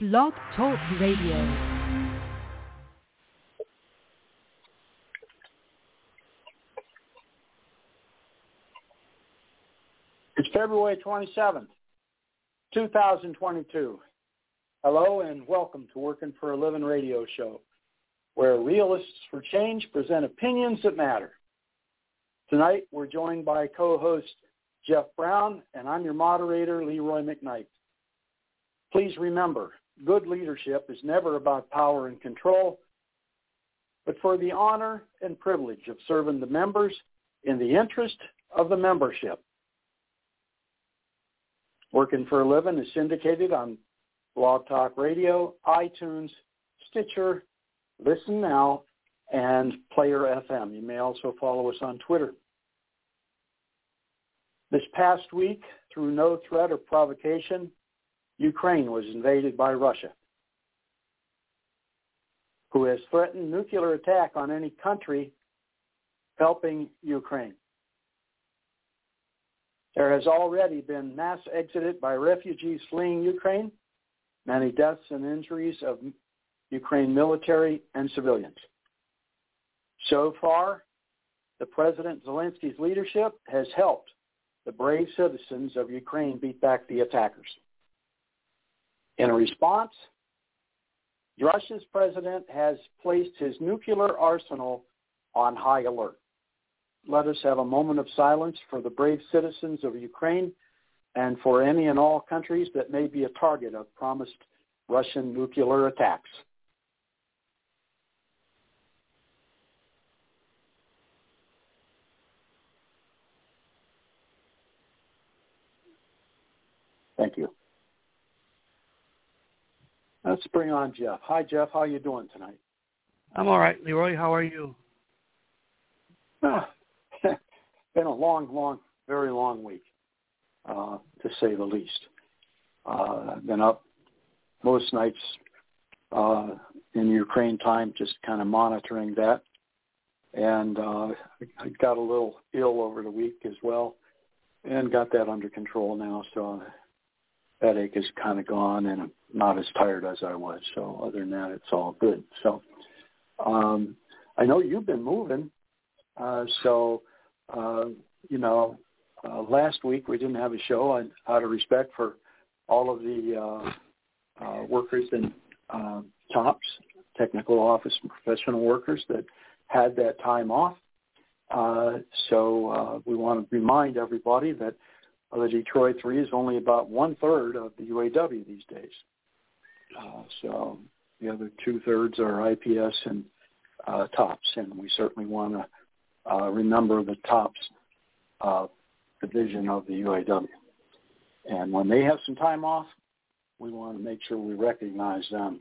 Blog Talk Radio. It's February 27th, 2022. Hello and welcome to Working for a Living radio show, where realists for change present opinions that matter. Tonight we're joined by co-host Jeff Brown, and I'm your moderator, Leroy McKnight. Please remember, good leadership is never about power and control, but for the honor and privilege of serving the members in the interest of the membership. Working for a Living is syndicated on Blog Talk Radio, iTunes, Stitcher, Listen Now, and Player FM. You may also follow us on Twitter. This past week, through no threat or provocation, Ukraine was invaded by Russia, who has threatened nuclear attack on any country helping Ukraine. There has already been mass exodus by refugees fleeing Ukraine, many deaths and injuries of Ukraine military and civilians. So far, the President Zelensky's leadership has helped the brave citizens of Ukraine beat back the attackers. In response, Russia's president has placed his nuclear arsenal on high alert. Let us have a moment of silence for the brave citizens of Ukraine and for any and all countries that may be a target of promised Russian nuclear attacks. Thank you. Let's bring on Jeff. Hi, Jeff. How are you doing tonight? I'm all right, Leroy. How are you? Ah, been a long, long, very long week, uh, to say the least. Uh, I've been up most nights uh, in Ukraine time, just kind of monitoring that. And uh, I got a little ill over the week as well, and got that under control now. So headache is kind of gone, and I'm not as tired as I was. So other than that, it's all good. So um, I know you've been moving. Uh, so uh, you know, uh, last week we didn't have a show, and out of respect for all of the uh, uh, workers in uh, TOPS, technical office and professional workers that had that time off. Uh, so uh, we want to remind everybody that the Detroit Three is only about one third of the UAW these days. Uh, so the other two thirds are IPS and uh, TOPS, and we certainly want to uh, remember the TOPS uh, division of the UAW. And when they have some time off, we want to make sure we recognize them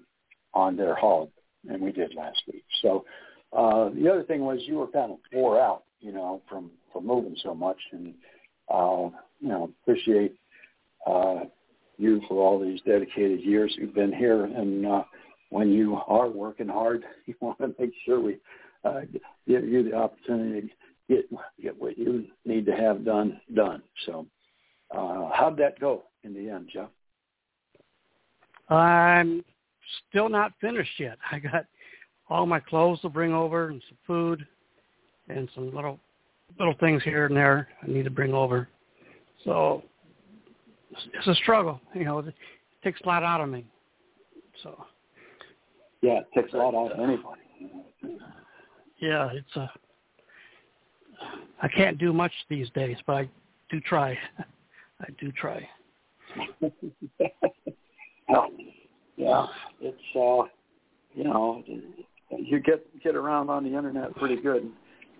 on their holiday, and we did last week. So uh, the other thing was you were kind of wore out, you know, from from moving so much, and uh, you know appreciate uh, you for all these dedicated years you've been here, and uh, when you are working hard, you want to make sure we uh, give you the opportunity to get get what you need to have done done. So, uh, how'd that go in the end, Jeff? I'm still not finished yet. I got all my clothes to bring over and some food and some little little things here and there I need to bring over. So it's a struggle. You know, it takes a lot out of me. So yeah, it takes a lot out of anybody. Yeah, it's a. I can't do much these days, but I do try. I do try. well, yeah, it's uh, you know, you get get around on the internet pretty good,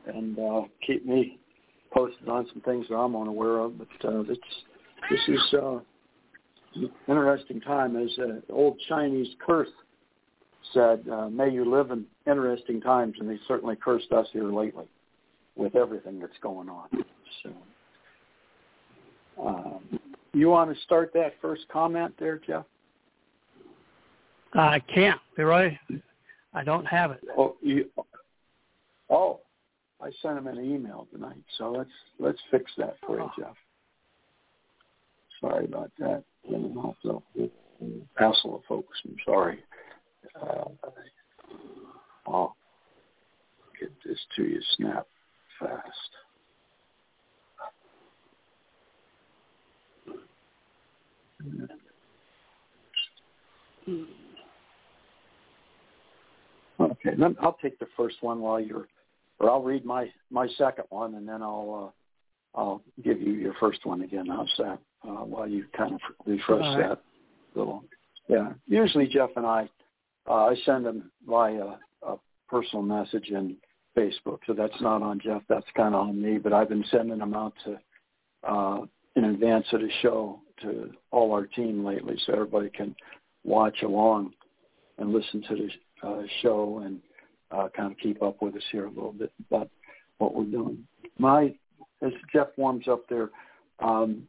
and uh, keep me posted on some things that I'm unaware of. But uh, it's this is uh, interesting time, as uh, old Chinese curse said, uh, "May you live in interesting times," and they certainly cursed us here lately with everything that's going on. So, um, you want to start that first comment there, Jeff? I can't, Leroy. I don't have it. Oh, you, oh, I sent him an email tonight, so let's let's fix that for you, Jeff. Sorry about that. Off the hassle of folks. I'm sorry. Uh, I'll get this to you snap fast. Okay, then I'll take the first one while you're, or I'll read my my second one, and then I'll uh, I'll give you your first one again. How's that? Uh, while you kind of refresh right. that little. Yeah, usually Jeff and I, uh, I send them via a personal message in Facebook, so that's not on Jeff. That's kind of on me. But I've been sending them out to uh, in advance of the show to all our team lately, so everybody can watch along and listen to the uh, show and uh, kind of keep up with us here a little bit about what we're doing. My as Jeff warms up there, um,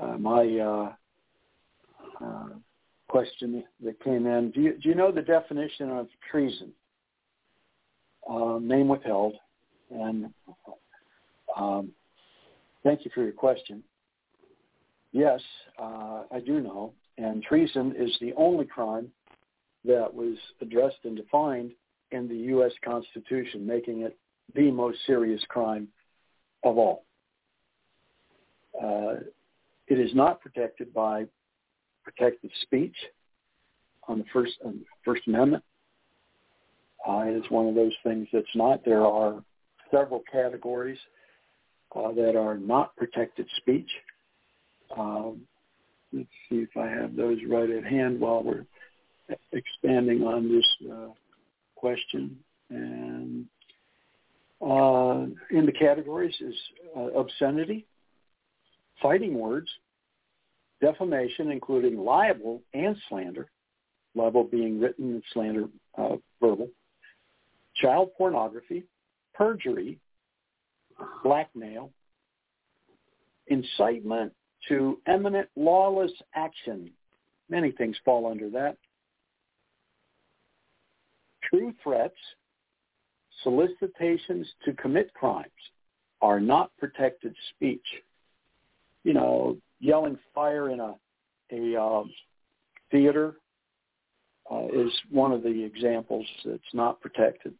uh, my uh, uh, question that came in: Do you do you know the definition of treason? Uh, name withheld, and um, thank you for your question. Yes, I do know. And treason is the only crime that was addressed and defined in the U.S. Constitution, making it the most serious crime of all. Uh, it is not protected by protected speech on the First, on the First Amendment. Uh, it is one of those things that's not. There are several categories uh, that are not protected speech. Um, let's see if I have those right at hand while we're expanding on this uh, question. And uh, in the categories is uh, obscenity, fighting words, defamation, including libel and slander, libel being written and slander uh, verbal, child pornography, perjury, blackmail, incitement to imminent lawless action. Many things fall under that. True threats, solicitations to commit crimes are not protected speech. You know, yelling fire in a a um, theater uh, is one of the examples that's not protected.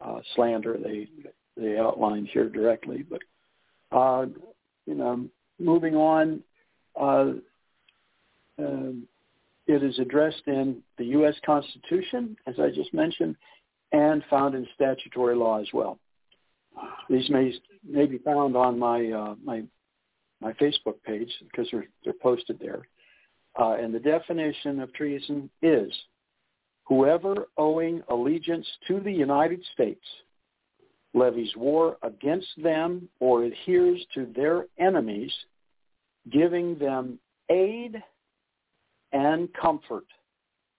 Uh, slander they they outlined here directly, but uh, you know moving on, uh, uh, it is addressed in the U.S. Constitution, as I just mentioned, and found in statutory law as well. These may may be found on my uh, my my Facebook page because they're they're posted there. Uh, and the definition of treason is whoever owing allegiance to the United States levies war against them or adheres to their enemies, giving them aid and comfort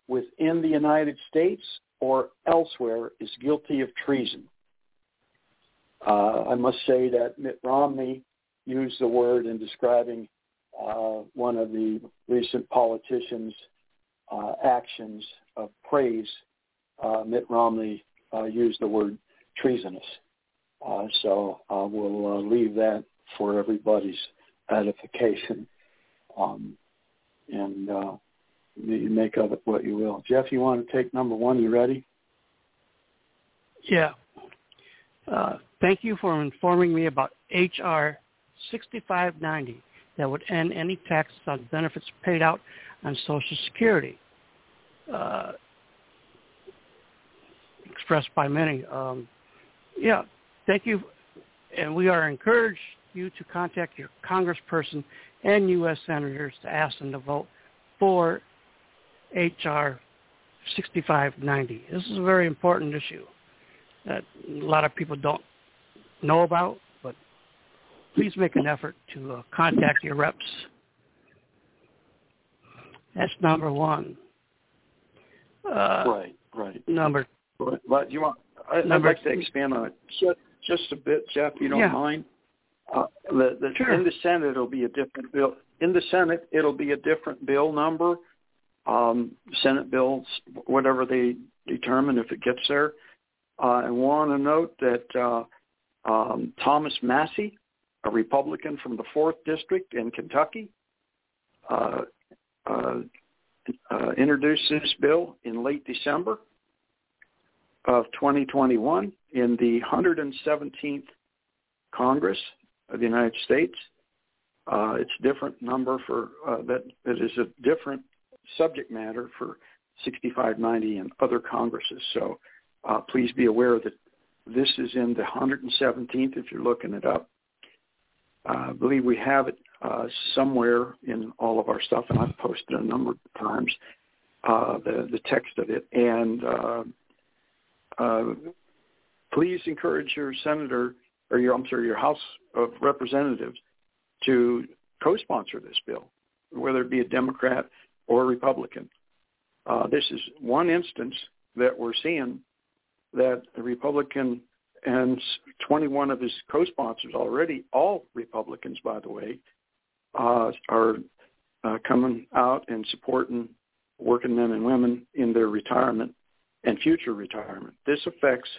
within the United States or elsewhere is guilty of treason. Uh, I must say that Mitt Romney used the word in describing uh, one of the recent politicians' uh, actions of praise. Uh, Mitt Romney uh, used the word treasonous. Uh, so we'll leave that for everybody's edification. Um, and you make of it what you will. Jeff, you want to take number one? You ready? Yeah. Uh, thank you for informing me about H.R. 6590 that would end any taxes on benefits paid out on Social Security. Uh, expressed by many. Um, yeah, thank you. And we are encouraged you to contact your congressperson and U.S. senators to ask them to vote for H.R. 6590. This is a very important issue that a lot of people don't know about, but please make an effort to uh, contact your reps. That's number one. Uh, right, right. Number. But you want? I, would like to expand on it just, just a bit, Jeff. You don't yeah. mind? Uh, the, the, sure. In the Senate, it'll be a different bill. In the Senate, it'll be a different bill number. Um, Senate bills, whatever they determine if it gets there. Uh, I want to note that uh, um, Thomas Massie, a Republican from the fourth district in Kentucky, uh, uh, uh, introduced this bill in late December of 2021 in the 117th Congress of the United States. Uh, it's a different number for that. It is a different subject matter for 6590 and other Congresses. So uh, please be aware that this is in the 117th if you're looking it up. Uh, I believe we have it uh, somewhere in all of our stuff, and I've posted a number of times uh, the the text of it. And uh, please encourage your senator or your I'm sorry your House of Representatives to co-sponsor this bill, whether it be a Democrat or Republican. Uh, this is one instance that we're seeing that the Republican and 21 of his co-sponsors already, all Republicans, by the way, uh, are uh, coming out and supporting working men and women in their retirement and future retirement. This affects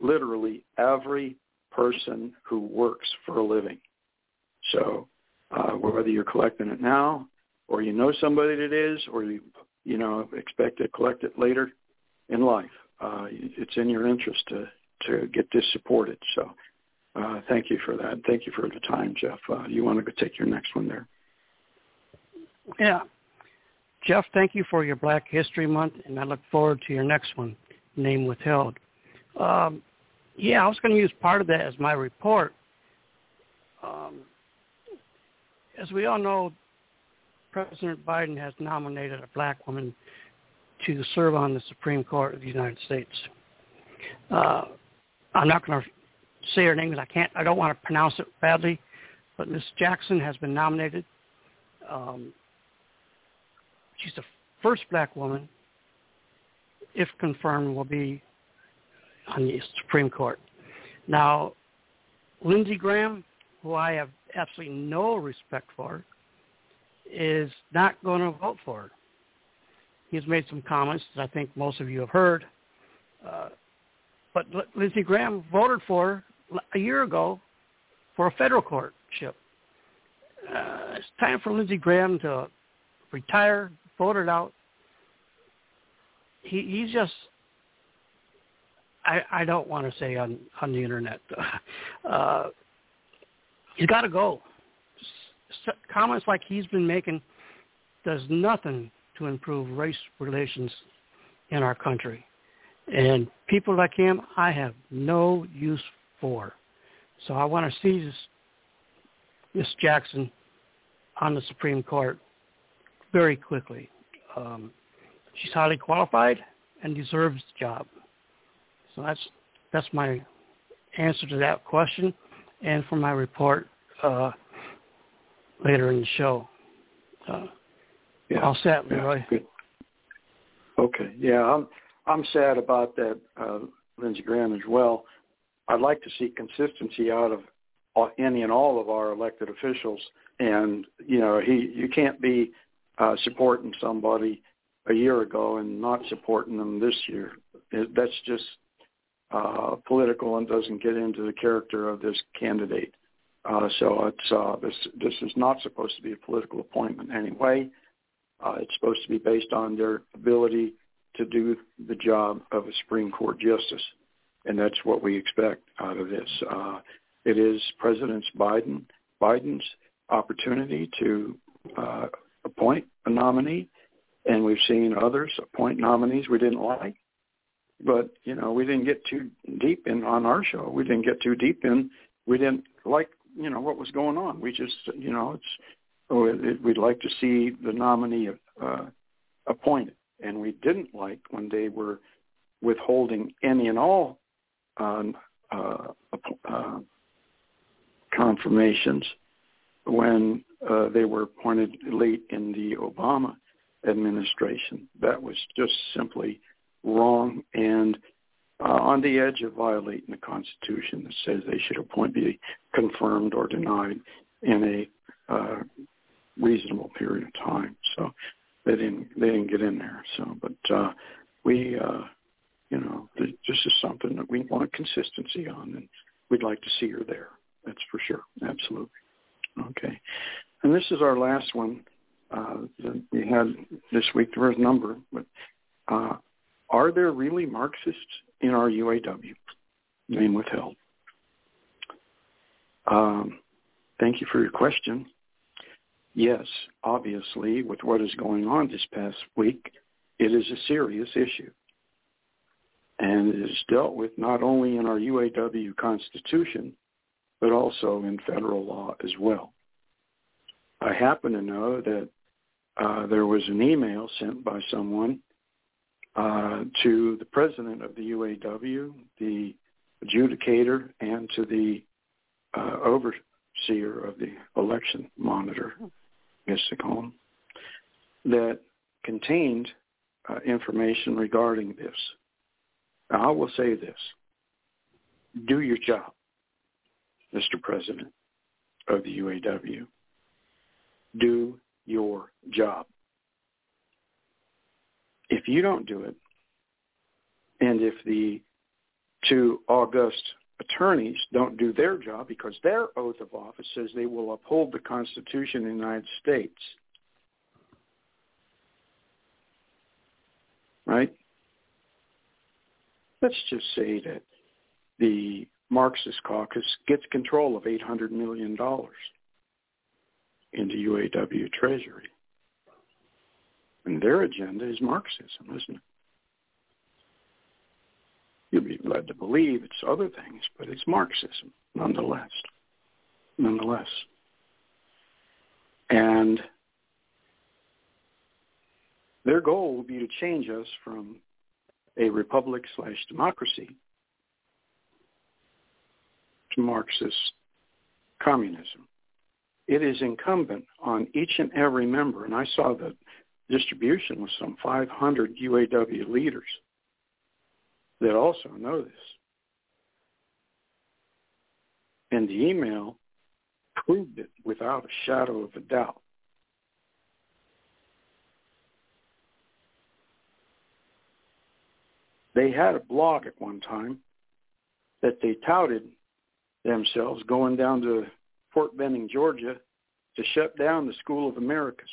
literally every person who works for a living. So uh, whether you're collecting it now or you know somebody that is or you, you know, expect to collect it later in life, uh, it's in your interest to, to get this supported. So uh, thank you for that. Thank you for the time, Jeff. Uh, you want to go take your next one there? Yeah. Jeff, thank you for your Black History Month, and I look forward to your next one, Name Withheld. Um, yeah, I was going to use part of that as my report. Um, as we all know, President Biden has nominated a black woman to serve on the Supreme Court of the United States. Uh, I'm not going to say her name because I can't. I don't want to pronounce it badly, but Miss Jackson has been nominated. Um, she's the first black woman, if confirmed, will be on the Supreme Court. Now, Lindsey Graham, who I have absolutely no respect for, is not going to vote for her. He's made some comments that I think most of you have heard. Uh, but Lindsey Graham voted for a year ago for a federal courtship. Uh, it's time for Lindsey Graham to retire, vote it out. He, he's just, I, I don't want to say on, on the internet, uh, he's got to go. Comments like he's been making does nothing to improve race relations in our country. And people like him, I have no use for. So I want to see this Miss Jackson on the Supreme Court very quickly. Um, she's highly qualified and deserves the job. So that's that's my answer to that question, and for my report uh, later in the show. Uh, yeah. All set, Leroy. Yeah, good. Okay. Yeah, I'm I'm sad about that, uh, Lindsey Graham as well. I'd like to see consistency out of any and all of our elected officials. And you know, he you can't be uh, supporting somebody a year ago and not supporting them this year. It, that's just uh, political and doesn't get into the character of this candidate. Uh, so it's uh, this this is not supposed to be a political appointment anyway. Uh, it's supposed to be based on their ability to do the job of a Supreme Court justice and that's what we expect out of this. Uh, it is President Biden Biden's opportunity to uh, appoint a nominee, and we've seen others appoint nominees we didn't like. But you know, we didn't get too deep in on our show. We didn't get too deep in. We didn't like you know what was going on. We just you know it's oh, we'd like to see the nominee uh, appointed, and we didn't like when they were withholding any and all on uh, uh, confirmations when uh, they were appointed late in the Obama administration. That was just simply wrong and uh, on the edge of violating the Constitution that says they should appoint be confirmed or denied in a uh, reasonable period of time. So they didn't they didn't get in there. So, but uh, we uh, you know, this is something that we want consistency on, and we'd like to see her there. That's for sure. Absolutely. Okay. And this is our last one uh, we had this week there was a number, but uh, are there really Marxists in our UAW? Name withheld. Um, thank you for your question. Yes, obviously, with what is going on this past week, it is a serious issue. And it is dealt with not only in our UAW Constitution, but also in federal law as well. I happen to know that uh, there was an email sent by someone uh, to the president of the UAW, the adjudicator, and to the uh, overseer of the election monitor, Ms. Sacone, that contained uh, information regarding this. Now, I will say this. Do your job, Mr. President of the UAW. Do your job. If you don't do it, and if the two august attorneys don't do their job because their oath of office says they will uphold the Constitution of the United States, right? Let's just say that the Marxist caucus gets control of $800 million into UAW Treasury. And their agenda is Marxism, isn't it? You'll be led to believe it's other things, but it's Marxism nonetheless. Nonetheless. And their goal will be to change us from a republic slash democracy to Marxist communism. It is incumbent on each and every member, and I saw the distribution with some 500 UAW leaders that also know this. And the email proved it without a shadow of a doubt. They had a blog at one time that they touted themselves going down to Fort Benning, Georgia to shut down the School of Americas.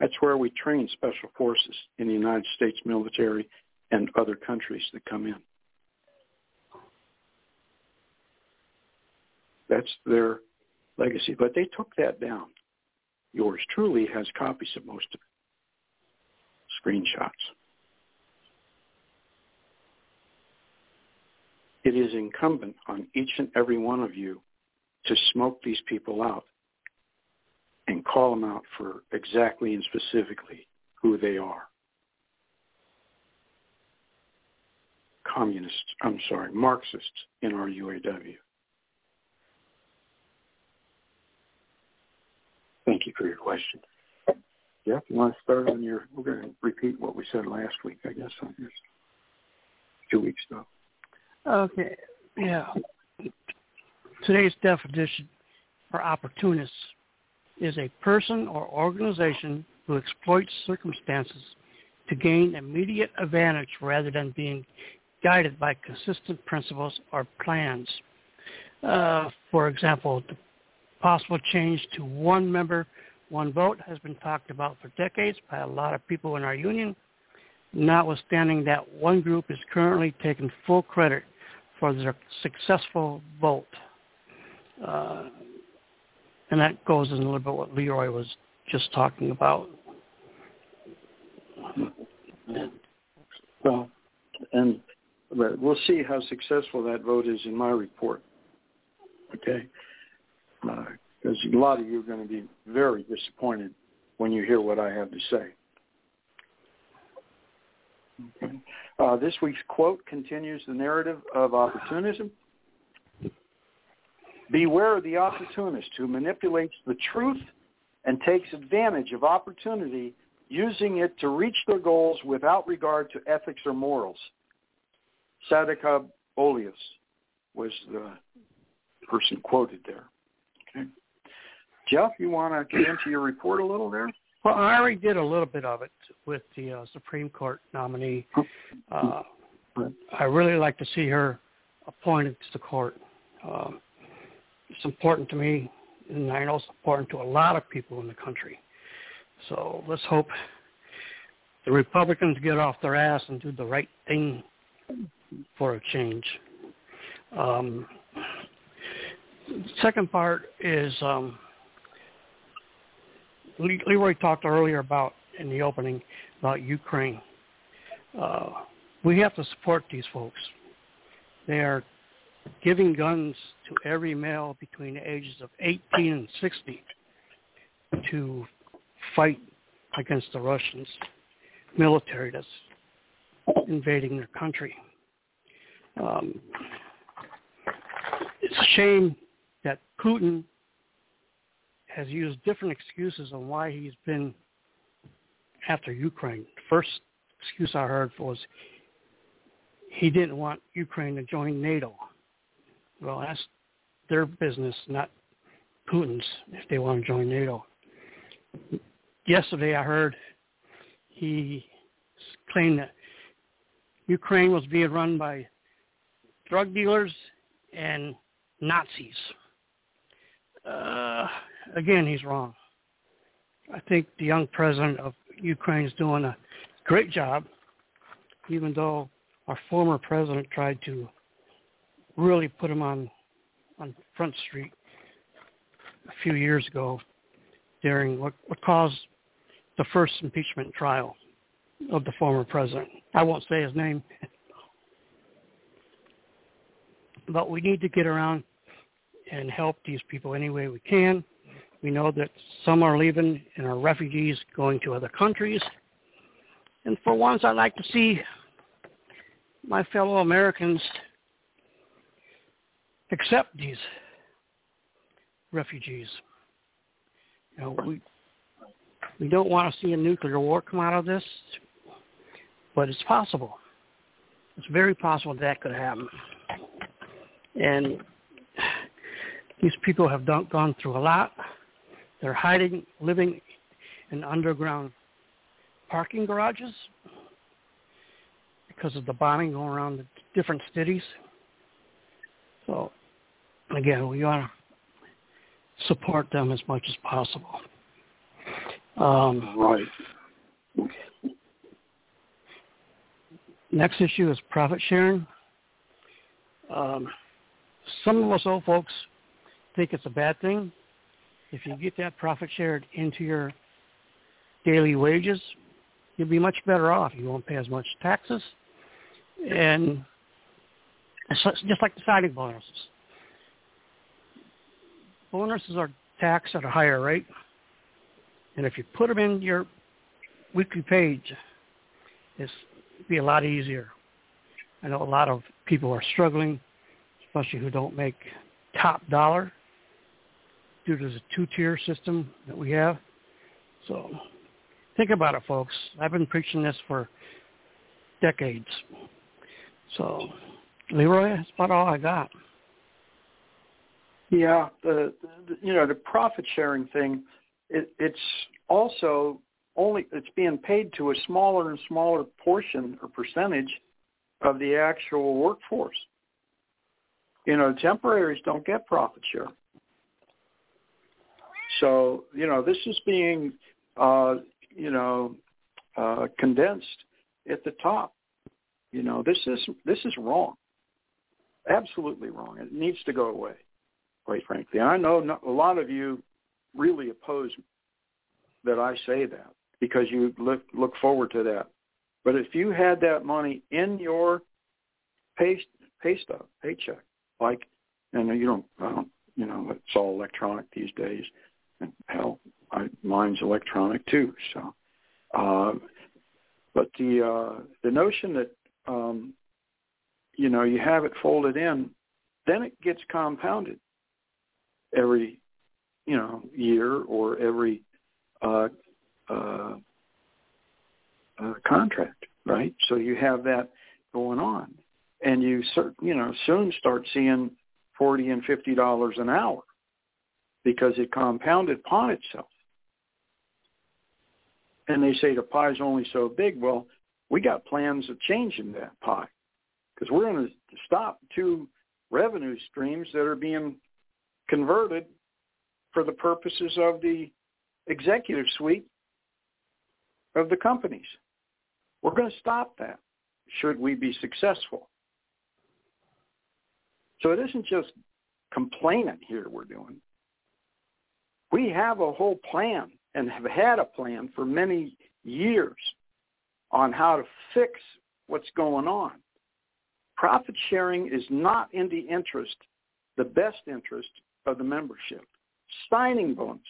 That's where we train special forces in the United States military and other countries that come in. That's their legacy. But they took that down. Yours truly has copies of most of it. Screenshots. It is incumbent on each and every one of you to smoke these people out and call them out for exactly and specifically who they are. Communists, I'm sorry, Marxists in our UAW. Thank you for your question. Jeff, you want to start on your, we're going to repeat what we said last week, I guess, on this. Two weeks ago. Okay, yeah. Today's definition for opportunists is a person or organization who exploits circumstances to gain immediate advantage rather than being guided by consistent principles or plans. Uh, for example, the possible change to one member, one vote has been talked about for decades by a lot of people in our union, notwithstanding that one group is currently taking full credit for their successful vote. Uh, and that goes in a little bit what Leroy was just talking about. Well, and we'll see how successful that vote is in my report. Okay, because uh, a lot of you are going to be very disappointed when you hear what I have to say. Okay. Uh, this week's quote continues the narrative of opportunism Beware of the opportunist who manipulates the truth and takes advantage of opportunity, using it to reach their goals without regard to ethics or morals. Sadaka Olius was the person quoted there. Okay. Jeff, you want to get into your report a little there? Well, I already did a little bit of it with the uh, Supreme Court nominee. Uh, I really like to see her appointed to the court. Uh, it's important to me, and I know it's important to a lot of people in the country. So let's hope the Republicans get off their ass and do the right thing for a change. Um, second part is um, Leroy talked earlier about in the opening about Ukraine. Uh, we have to support these folks. They are giving guns to every male between the ages of 18 and 60 to fight against the Russians military that's invading their country. Um, it's a shame that Putin has used different excuses on why he's been after Ukraine. The first excuse I heard was he didn't want Ukraine to join NATO. Well, that's their business, not Putin's, if they want to join NATO. Yesterday I heard he claimed that Ukraine was being run by drug dealers and Nazis. Uh, again, he's wrong. I think the young president of Ukraine is doing a great job, even though our former president tried to really put him on on Front Street a few years ago during what, what caused the first impeachment trial of the former president. I won't say his name. but we need to get around and help these people any way we can. We know that some are leaving and are refugees going to other countries. And for once, I'd like to see my fellow Americans accept these refugees. You know, we we don't want to see a nuclear war come out of this, but it's possible. It's very possible that could happen. And these people have done, gone through a lot. They're hiding, living in underground parking garages because of the bombing going around the different cities. So, again, we ought to support them as much as possible. Um, right. Next issue is profit sharing. Um, some of us old folks think it's a bad thing. If you get that profit shared into your daily wages, you'll be much better off. You won't pay as much taxes. And just like the signing bonuses. Bonuses are taxed at a higher rate. And if you put them in your weekly page, it's be a lot easier. I know a lot of people are struggling, especially who don't make top dollar due to the two-tier system that we have. So think about it, folks. I've been preaching this for decades. So, Leroy, that's about all I got. Yeah, the, the you know the profit sharing thing, it, it's also only it's being paid to a smaller and smaller portion or percentage of the actual workforce. You know, temporaries don't get profit share. So, you know, this is being, uh, you know, uh, condensed at the top. You know, this is this is wrong. Absolutely wrong. It needs to go away, quite frankly. I know not, a lot of you really oppose that I say that because you look look forward to that. But if you had that money in your pay pay stub, paycheck, like, and you don't, I don't, you know, it's all electronic these days, and hell, I, mine's electronic too. So, uh, but the uh, the notion that um, you know you have it folded in, then it gets compounded every you know year or every uh, uh, uh, contract, right? So you have that going on, and you cert, you know soon start seeing forty and fifty dollars an hour because it compounded upon itself. And they say the pie's only so big. Well, we got plans of changing that pie because we're going to stop two revenue streams that are being converted for the purposes of the executive suite of the companies. We're going to stop that should we be successful. So it isn't just complaining here we're doing. We have a whole plan and have had a plan for many years on how to fix what's going on. Profit sharing is not in the interest, the best interest of the membership. Signing bonuses,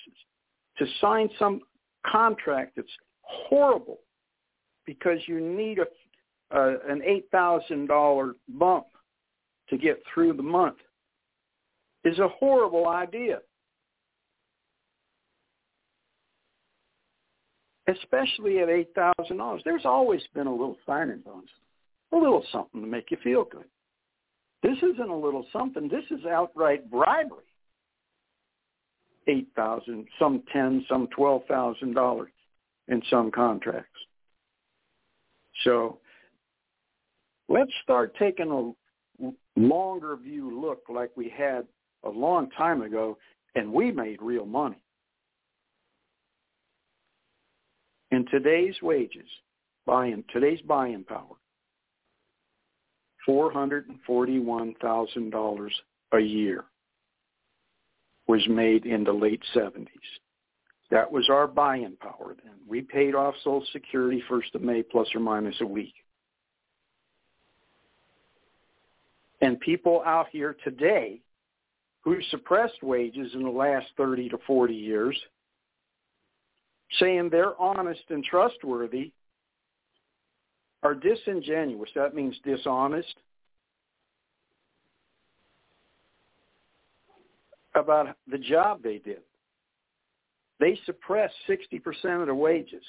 to sign some contract that's horrible because you need a, an $8,000 bump to get through the month is a horrible idea. Especially at $8,000. There's always been a little signing bonus, a little something to make you feel good. This isn't a little something. This is outright bribery. Eight thousand, some ten, some twelve thousand dollars in some contracts. So let's start taking a longer view look like we had a long time ago and we made real money. In today's wages, buying today's buying power, four hundred and forty-one thousand dollars a year was made in the late seventies. That was our buying power then. We paid off Social Security first of May plus or minus a week. And people out here today who suppressed wages in the last 30 to 40 years, saying they're honest and trustworthy, are disingenuous. That means dishonest. About the job they did. They suppressed 60% of the wages.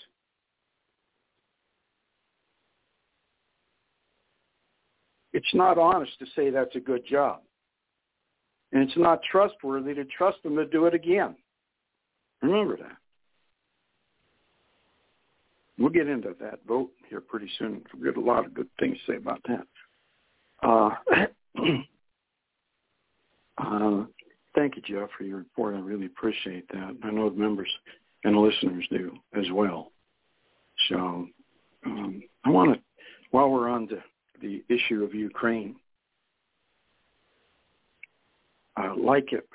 It's not honest to say that's a good job. And it's not trustworthy to trust them to do it again. Remember that. We'll get into that vote here pretty soon. We've got a lot of good things to say about that. Uh, uh, thank you, Jeff, for your report. I really appreciate that. I know the members and the listeners do as well. So um, I want to, while we're on the, the issue of Ukraine, uh, like it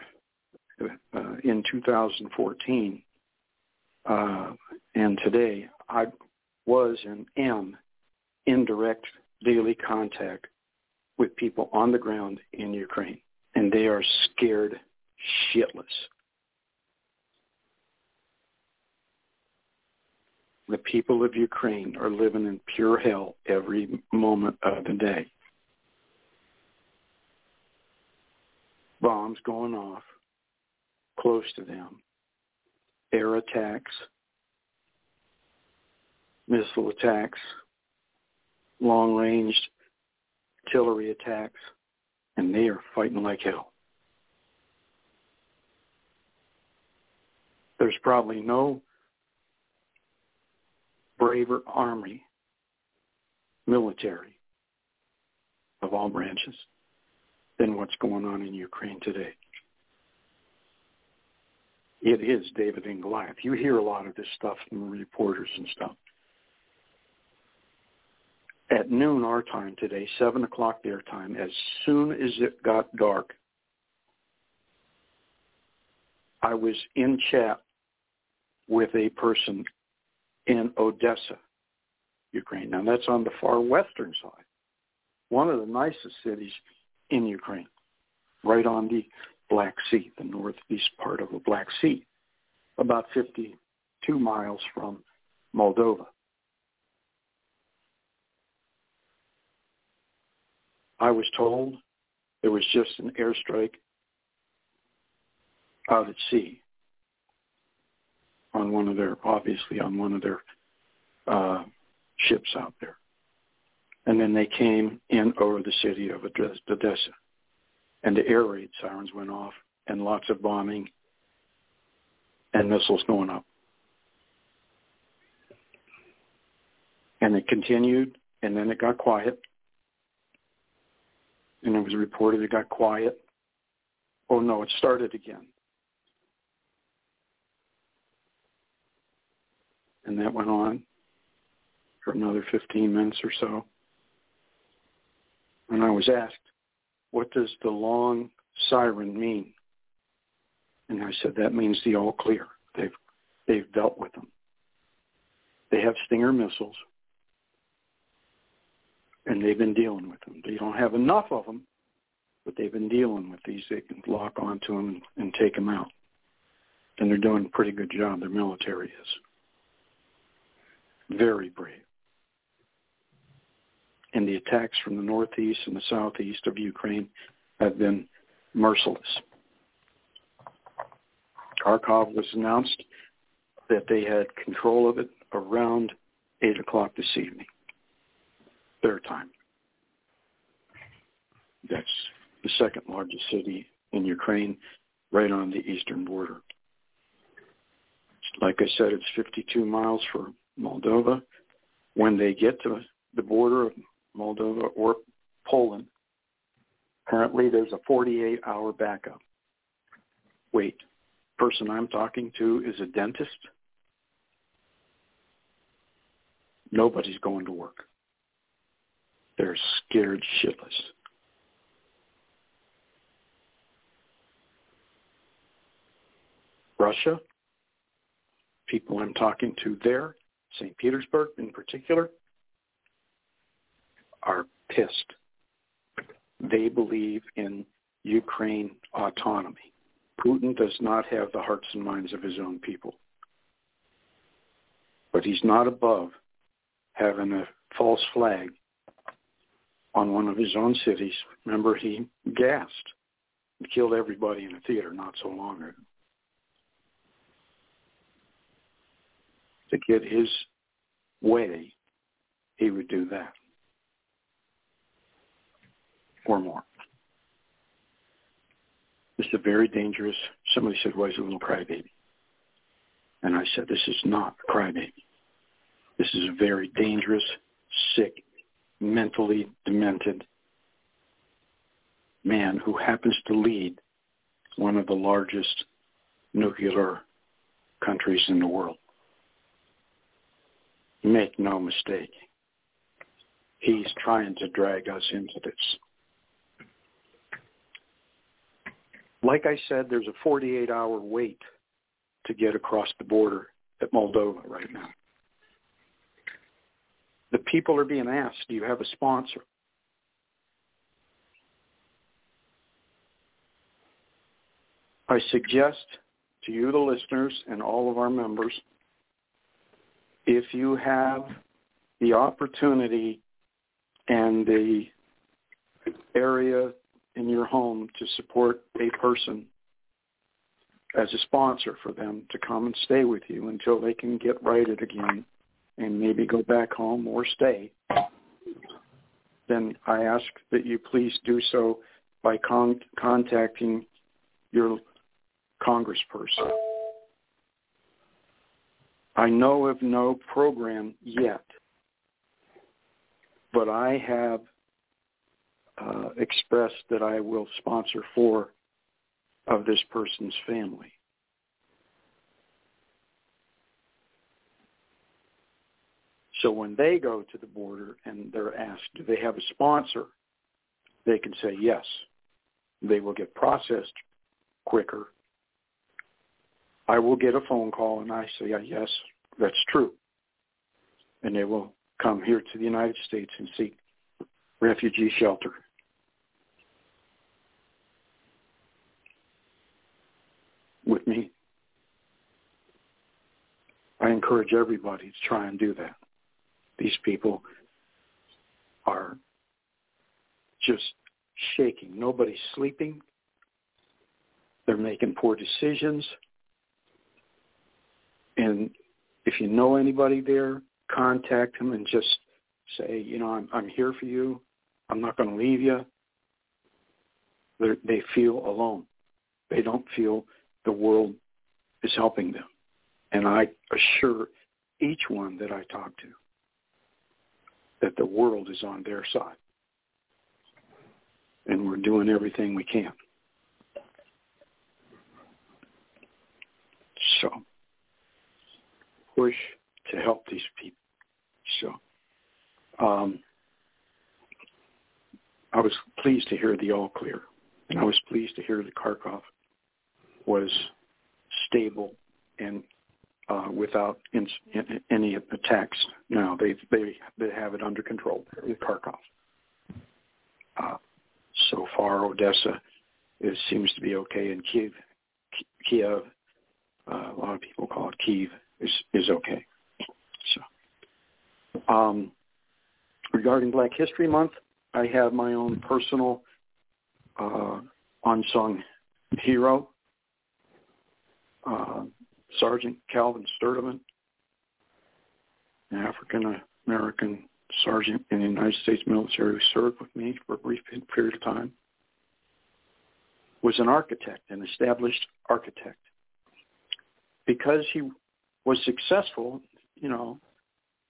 uh, in 2014 uh, and today, I was and am in direct daily contact with people on the ground in Ukraine, and they are scared shitless. The people of Ukraine are living in pure hell every moment of the day. Bombs going off close to them, air attacks, missile attacks, long-range artillery attacks, and they are fighting like hell. There's probably no braver army, military of all branches than what's going on in Ukraine today. It is David and Goliath. You hear a lot of this stuff from reporters and stuff. At noon our time today, 7 o'clock their time, as soon as it got dark, I was in chat with a person in Odessa, Ukraine. Now that's on the far western side, one of the nicest cities in Ukraine, right on the Black Sea, the northeast part of the Black Sea, about 52 miles from Moldova. I was told it was just an airstrike out at sea on one of their, obviously on one of their uh, ships out there. And then they came in over the city of Odessa. And the air raid sirens went off and lots of bombing and missiles going up. And it continued, and then it got quiet. And it was reported it got quiet. Oh, no, it started again. And that went on for another 15 minutes or so. And I was asked, what does the long siren mean? And I said, that means the all clear. They've, they've dealt with them. They have Stinger missiles, and they've been dealing with them. They don't have enough of them, but they've been dealing with these. They can lock onto them and take them out. And they're doing a pretty good job. Their military is. Very brave. And the attacks from the northeast and the southeast of Ukraine have been merciless. Kharkov was announced that they had control of it around 8 o'clock this evening, their time. That's the second largest city in Ukraine, right on the eastern border. Like I said, it's 52 miles for Moldova. When they get to the border of Moldova or Poland, currently there's a 48-hour backup. Wait, person I'm talking to is a dentist? Nobody's going to work. They're scared shitless. Russia, people I'm talking to there, St. Petersburg in particular, are pissed. They believe in Ukraine autonomy. Putin does not have the hearts and minds of his own people. But he's not above having a false flag on one of his own cities. Remember, he gassed and killed everybody in a theater not so long ago. To get his way, he would do that. Or more. This is a very dangerous, somebody said, why is a little crybaby? And I said, this is not a crybaby. This is a very dangerous, sick, mentally demented man who happens to lead one of the largest nuclear countries in the world. Make no mistake. He's trying to drag us into this. Like I said, there's a 48-hour wait to get across the border at Moldova right now. The people are being asked, do you have a sponsor? I suggest to you, the listeners, and all of our members, if you have the opportunity and the area in your home to support a person as a sponsor for them to come and stay with you until they can get righted again and maybe go back home or stay, then I ask that you please do so by con- contacting your congressperson. I know of no program yet, but I have uh, expressed that I will sponsor four of this person's family. So when they go to the border and they're asked, do they have a sponsor? They can say yes. They will get processed quicker. I will get a phone call and I say, yes, that's true. And they will come here to the United States and seek refugee shelter. With me. I encourage everybody to try and do that. These people are just shaking. Nobody's sleeping. They're making poor decisions. And if you know anybody there, contact them and just say, you know, I'm, I'm here for you. I'm not going to leave you. They're, they feel alone. They don't feel the world is helping them. And I assure each one that I talk to that the world is on their side. And we're doing everything we can. So push to help these people. So Um, I was pleased to hear the all clear, and I was pleased to hear that Kharkov was stable and uh, without in, in, any attacks. Now they they they have it under control. in Kharkov. Uh, so far, Odessa seems to be okay, and Kiev, Kiev, uh, a lot of people call it Kiev, is is okay. So, um, regarding Black History Month, I have my own personal uh, unsung hero, uh, Sergeant Calvin Sturdivant, an African American sergeant in the United States military who served with me for a brief period of time, was an architect, an established architect. Because he was successful, you know,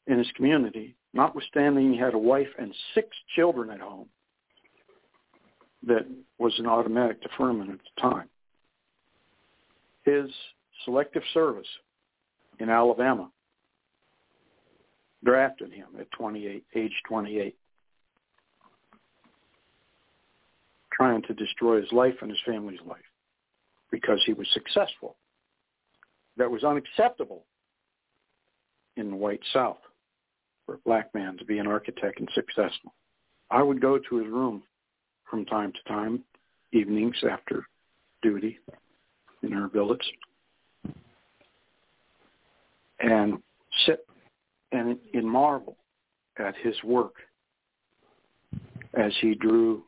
in his community, notwithstanding he had a wife and six children at home, that was an automatic deferment at the time. His selective service in Alabama drafted him at 28, age 28, trying to destroy his life and his family's life because he was successful. That was unacceptable in the white South for a black man to be an architect and successful. I would go to his room from time to time, evenings after duty in our billets, and sit and in marvel at his work as he drew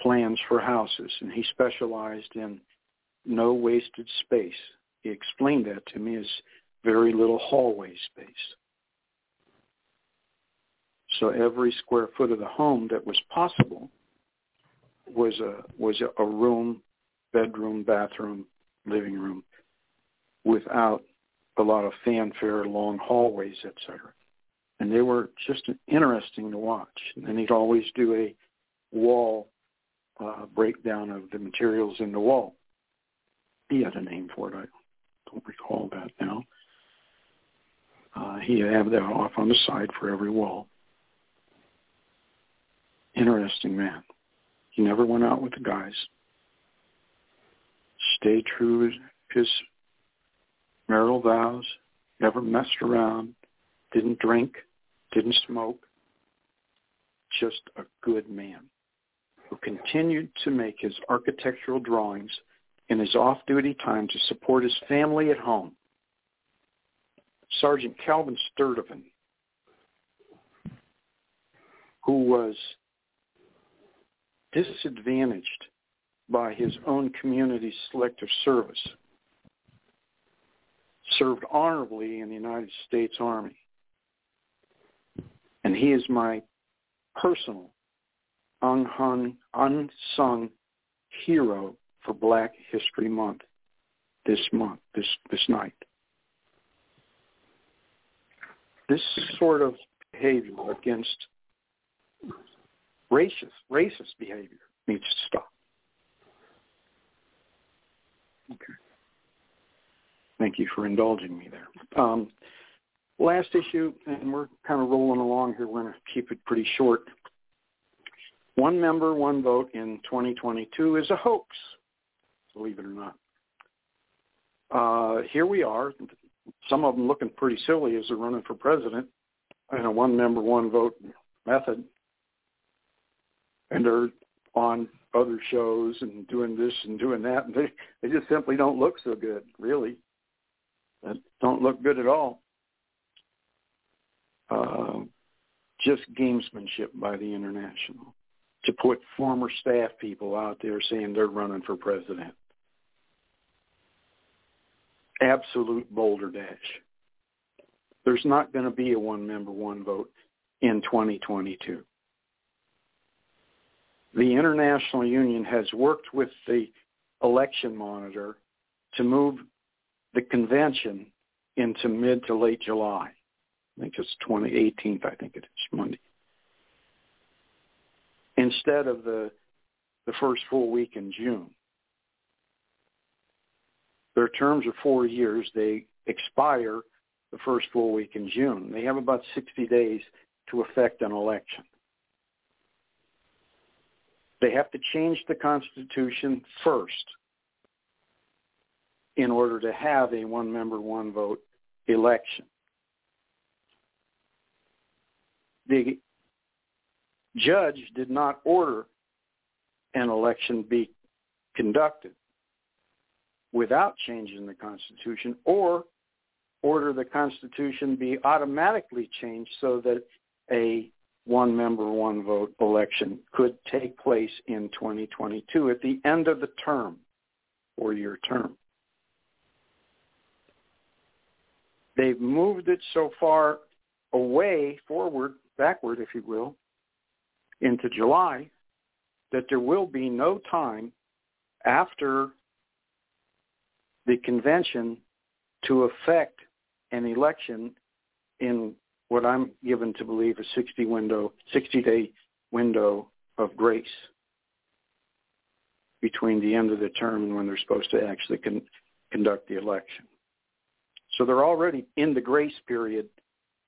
plans for houses and he specialized in no wasted space. He explained that to me as very little hallway space. So every square foot of the home that was possible was a was a room, bedroom, bathroom, living room without a lot of fanfare, long hallways, etc. And they were just interesting to watch. And he'd always do a wall uh, breakdown of the materials in the wall. He had a name for it. I don't recall that now. Uh, he had that off on the side for every wall. Interesting man. He never went out with the guys. Stayed true to his marital vows, never messed around, didn't drink, didn't smoke, just a good man who continued to make his architectural drawings in his off-duty time to support his family at home. Sergeant Calvin Sturdivant, who was disadvantaged by his own community's selective service served honorably in the United States Army. And he is my personal unhung, unsung hero for Black History Month this month, this, this night. This sort of behavior against racist, racist behavior needs to stop. Okay. Thank you for indulging me there. Um, last issue, and we're kind of rolling along here. We're going to keep it pretty short. One member, one vote in 2022 is a hoax, believe it or not. Uh, here we are. Some of them looking pretty silly as they're running for president in a one member, one vote method. And they're on other shows and doing this and doing that, and they, they just simply don't look so good, really that don't look good at all. Uh, just gamesmanship by the international to put former staff people out there saying they're running for president. Absolute boulder dash. There's not going to be a one member, one vote in 2022. The International Union has worked with the election monitor to move the convention into mid to late July. I think it's 2018th. I think it is Monday. Instead of the the first full week in June. Their terms are four years. They expire the first full week in June. They have about 60 days to affect an election. They have to change the Constitution first in order to have a one member, one vote election. The judge did not order an election be conducted without changing the Constitution or order the Constitution be automatically changed so that a one member, one vote election could take place in 2022 at the end of the term, four year term. They've moved it so far away, forward, backward, if you will, into July, that there will be no time after the convention to affect an election in what I'm given to believe a 60 window, 60 day window of grace between the end of the term and when they're supposed to actually con- conduct the election. So they're already in the grace period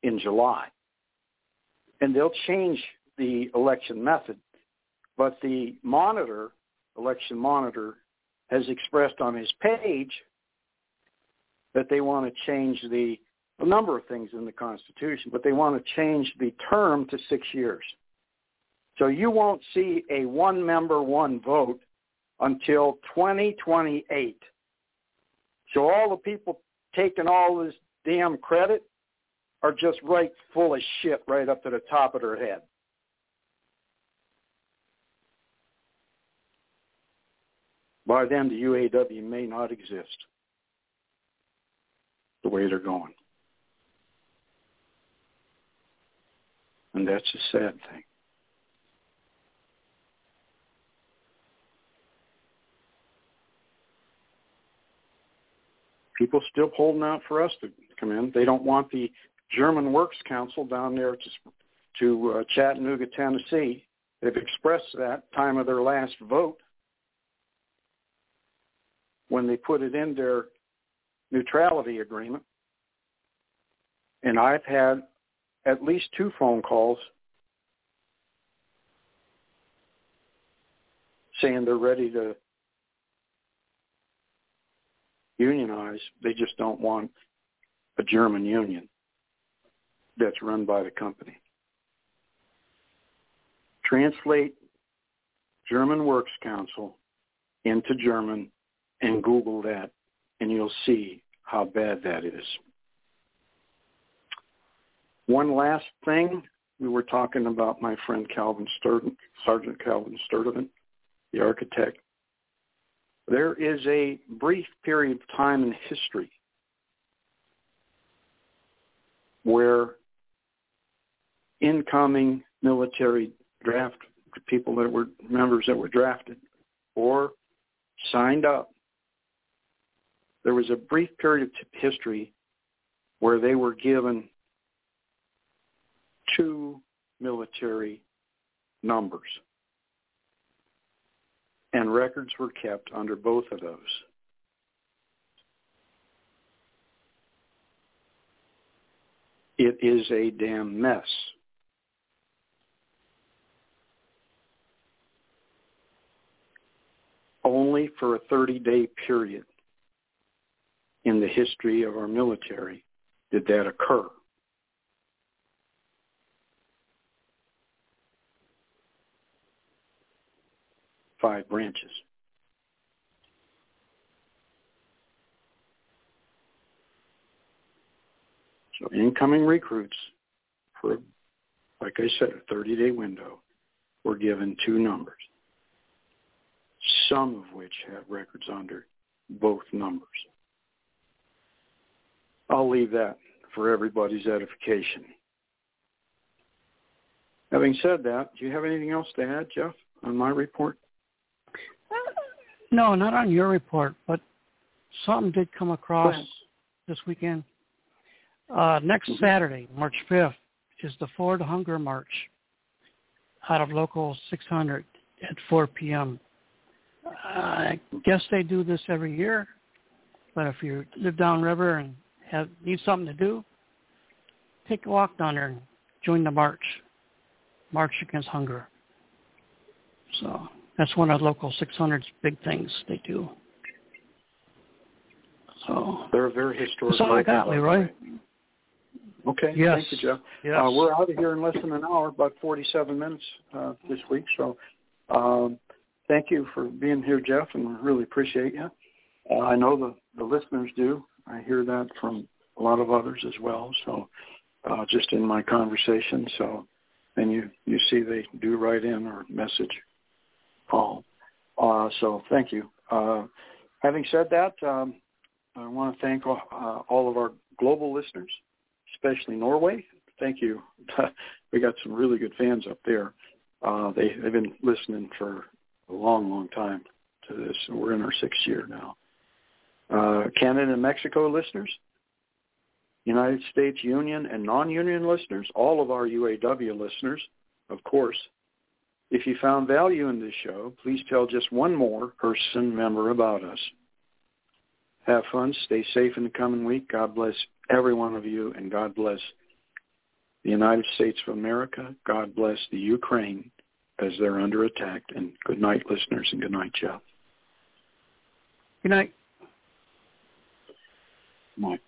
in July. And they'll change the election method. But the monitor, election monitor, has expressed on his page that they want to change the a number of things in the Constitution, but they want to change the term to six years. So you won't see a one member, one vote until 2028. So all the people taking all this damn credit are just right full of shit right up to the top of their head. By then, the UAW may not exist the way they're going. And that's a sad thing. People still holding out for us to come in. They don't want the German Works Council down there to to uh, Chattanooga, Tennessee. They've expressed that time of their last vote when they put it in their neutrality agreement. And I've had at least two phone calls saying they're ready to unionize. They just don't want a German union that's run by the company. Translate German Works Council into German and Google that, and you'll see how bad that is. One last thing, we were talking about my friend Calvin Sturden, Sergeant Calvin Sturdivant, the architect. There is a brief period of time in history where incoming military draft people that were members that were drafted or signed up, there was a brief period of history where they were given two military numbers. And records were kept under both of those. It is a damn mess. Only for a 30-day period in the history of our military did that occur. five branches. So incoming recruits for, like I said, a 30-day window were given two numbers, some of which have records under both numbers. I'll leave that for everybody's edification. Having said that, do you have anything else to add, Jeff, on my report? No, not on your report, but something did come across this weekend. Uh, next mm-hmm. Saturday, March 5th, is the Ford Hunger March out of local 600 at 4 p.m. I guess they do this every year, but if you live downriver and have need something to do, take a walk down there and join the march, March Against Hunger. So that's one of the local 600's big things they do. So they're a very historic. That's all I got, Leroy. Okay. Yes. Thank you, Jeff. Yes. Uh, we're out of here in less than an hour, about 47 minutes uh, this week. So um, thank you for being here, Jeff, and we really appreciate you. Uh, I know the, the listeners do. I hear that from a lot of others as well. So uh, just in my conversation. So and you, you see they do write in or message Paul. Uh, so thank you. Uh, having said that, um, I want to thank all, uh, all of our global listeners especially Norway. Thank you. we got some really good fans up there. Uh, they, they've been listening for a long, long time to this. We're in our sixth year now. Uh, Canada and Mexico listeners, United States Union and non-union listeners, all of our UAW listeners, of course. If you found value in this show, please tell just one more person member about us. Have fun. Stay safe in the coming week. God bless every one of you, and God bless the United States of America. God bless the Ukraine as they're under attack. And good night, listeners, and good night, Jeff. Good night. Night.